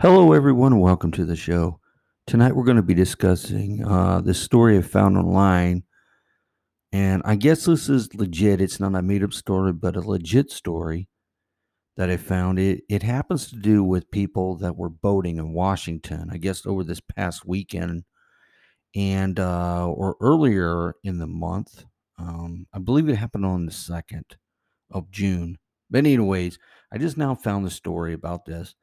Hello, everyone. Welcome to the show. Tonight, we're going to be discussing uh, this story I found online. And I guess this is legit. It's not a made up story, but a legit story that I found. It, it happens to do with people that were boating in Washington, I guess over this past weekend and uh, or earlier in the month. Um, I believe it happened on the 2nd of June. But, anyways, I just now found the story about this.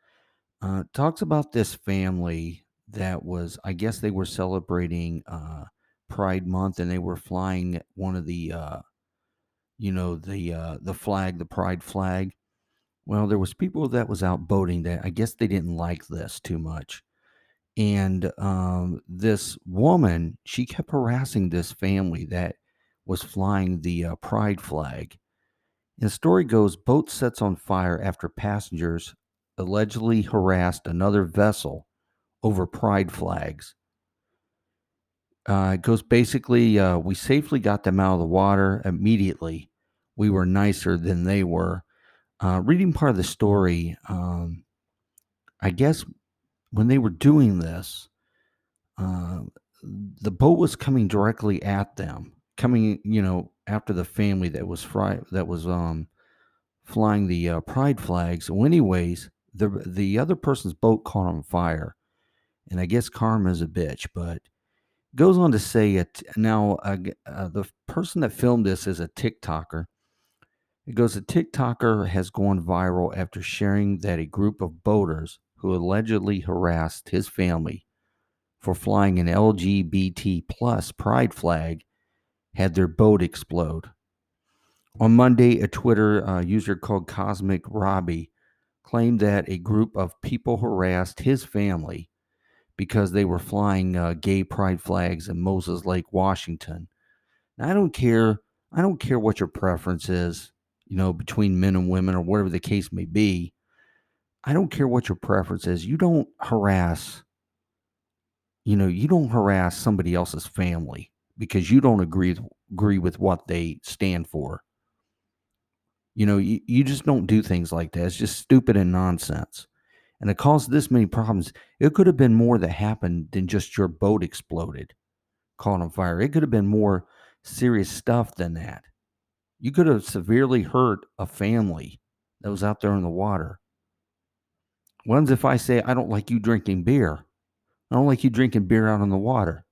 Uh, talks about this family that was, I guess they were celebrating uh, Pride Month and they were flying one of the, uh, you know, the uh, the flag, the Pride flag. Well, there was people that was out boating that I guess they didn't like this too much, and um, this woman she kept harassing this family that was flying the uh, Pride flag. And the story goes, boat sets on fire after passengers allegedly harassed another vessel over pride flags. Uh, it goes basically, uh, we safely got them out of the water immediately. We were nicer than they were. Uh, reading part of the story, um, I guess when they were doing this, uh, the boat was coming directly at them, coming, you know, after the family that was fry, that was um, flying the uh, pride flags. So, anyways, the the other person's boat caught on fire, and I guess karma's a bitch. But goes on to say it now. Uh, uh, the person that filmed this is a TikToker. It goes, a TikToker has gone viral after sharing that a group of boaters who allegedly harassed his family for flying an LGBT plus pride flag had their boat explode. On Monday, a Twitter uh, user called Cosmic Robbie claimed that a group of people harassed his family because they were flying uh, gay pride flags in Moses Lake, Washington. Now, I don't care. I don't care what your preference is, you know, between men and women or whatever the case may be. I don't care what your preference is. You don't harass, you know, you don't harass somebody else's family because you don't agree agree with what they stand for. You know, you, you just don't do things like that. It's just stupid and nonsense. And it caused this many problems. It could have been more that happened than just your boat exploded, caught on fire. It could have been more serious stuff than that. You could have severely hurt a family that was out there in the water. One's if I say, I don't like you drinking beer. I don't like you drinking beer out on the water.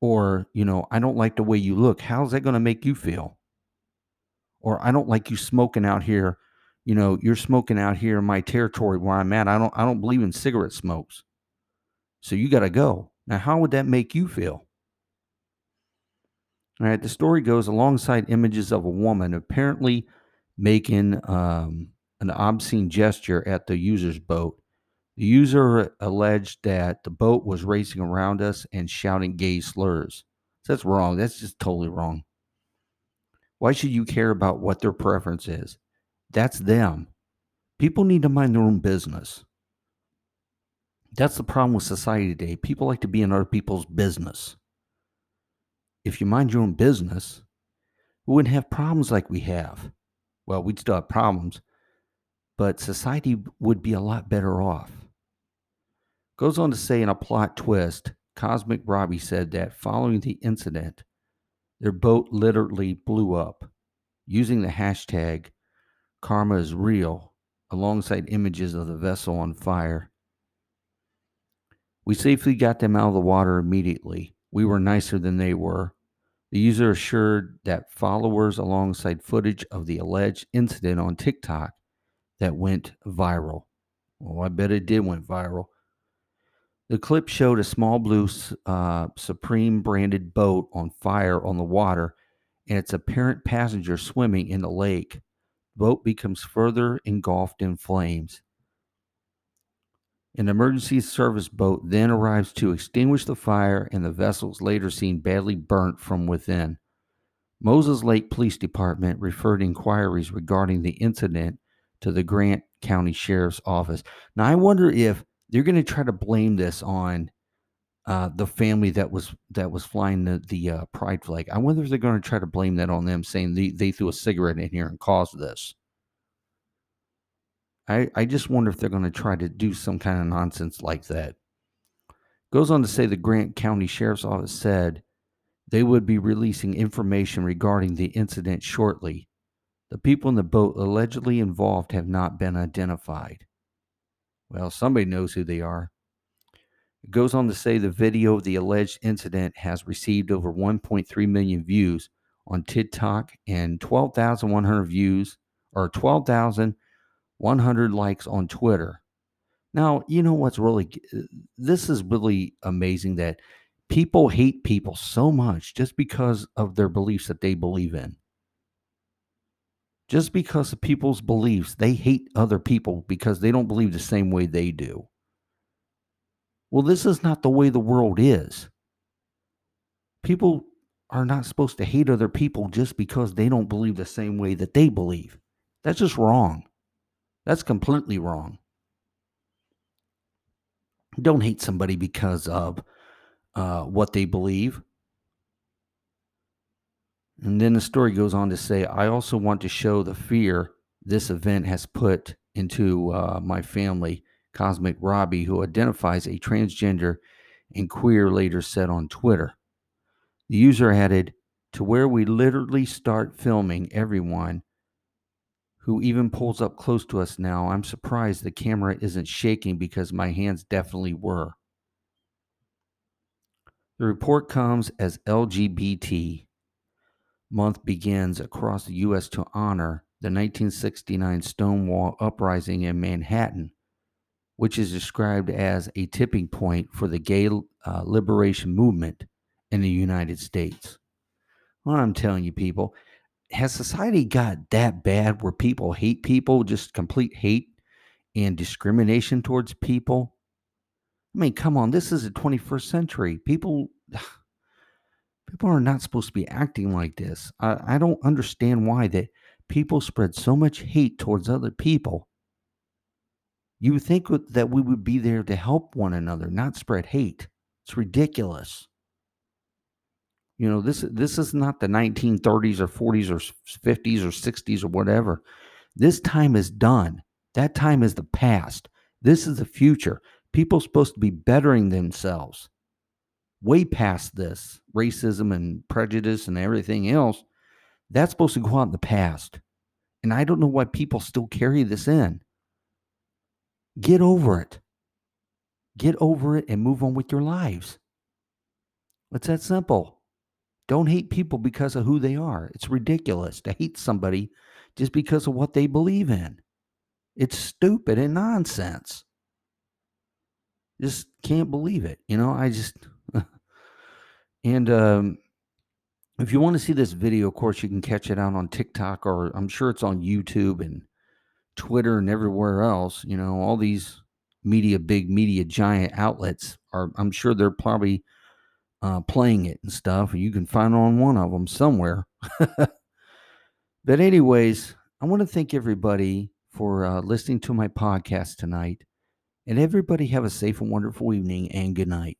Or, you know, I don't like the way you look. How's that going to make you feel? Or I don't like you smoking out here. You know, you're smoking out here in my territory where I'm at. I don't I don't believe in cigarette smokes. So you got to go. Now, how would that make you feel? All right, the story goes alongside images of a woman apparently making um, an obscene gesture at the user's boat. The user alleged that the boat was racing around us and shouting gay slurs. That's wrong. That's just totally wrong. Why should you care about what their preference is? That's them. People need to mind their own business. That's the problem with society today. People like to be in other people's business. If you mind your own business, we wouldn't have problems like we have. Well, we'd still have problems, but society would be a lot better off. Goes on to say in a plot twist, Cosmic Robbie said that following the incident, their boat literally blew up using the hashtag karma is real alongside images of the vessel on fire. We safely got them out of the water immediately. We were nicer than they were. The user assured that followers alongside footage of the alleged incident on TikTok that went viral. Well, I bet it did went viral. The clip showed a small blue uh, Supreme branded boat on fire on the water and its apparent passenger swimming in the lake. The boat becomes further engulfed in flames. An emergency service boat then arrives to extinguish the fire, and the vessel is later seen badly burnt from within. Moses Lake Police Department referred inquiries regarding the incident to the Grant County Sheriff's Office. Now, I wonder if they're going to try to blame this on uh, the family that was that was flying the the uh, pride flag. I wonder if they're going to try to blame that on them, saying they they threw a cigarette in here and caused this. I, I just wonder if they're going to try to do some kind of nonsense like that. Goes on to say the Grant County Sheriff's Office said they would be releasing information regarding the incident shortly. The people in the boat allegedly involved have not been identified. Well, somebody knows who they are. It goes on to say the video of the alleged incident has received over 1.3 million views on TikTok and 12,100 views or 12,100 likes on Twitter. Now, you know what's really uh, this is really amazing that people hate people so much just because of their beliefs that they believe in. Just because of people's beliefs, they hate other people because they don't believe the same way they do. Well, this is not the way the world is. People are not supposed to hate other people just because they don't believe the same way that they believe. That's just wrong. That's completely wrong. Don't hate somebody because of uh, what they believe. And then the story goes on to say, I also want to show the fear this event has put into uh, my family. Cosmic Robbie, who identifies a transgender and queer, later said on Twitter. The user added, to where we literally start filming everyone who even pulls up close to us now. I'm surprised the camera isn't shaking because my hands definitely were. The report comes as LGBT month begins across the U.S. to honor the 1969 Stonewall Uprising in Manhattan, which is described as a tipping point for the gay uh, liberation movement in the United States. I'm telling you, people, has society got that bad where people hate people, just complete hate and discrimination towards people? I mean, come on, this is the 21st century. People people are not supposed to be acting like this. I, I don't understand why that people spread so much hate towards other people. You think that we would be there to help one another, not spread hate. It's ridiculous. You know, this this is not the 1930s or 40s or 50s or 60s or whatever. This time is done. That time is the past. This is the future. People supposed to be bettering themselves. Way past this racism and prejudice and everything else. That's supposed to go out in the past. And I don't know why people still carry this in. Get over it. Get over it and move on with your lives. It's that simple. Don't hate people because of who they are. It's ridiculous to hate somebody just because of what they believe in. It's stupid and nonsense. Just can't believe it. You know, I just. And um, if you want to see this video, of course, you can catch it out on TikTok or I'm sure it's on YouTube and Twitter and everywhere else. You know, all these media, big media giant outlets are, I'm sure they're probably uh, playing it and stuff. You can find on one of them somewhere. but, anyways, I want to thank everybody for uh, listening to my podcast tonight. And everybody have a safe and wonderful evening and good night.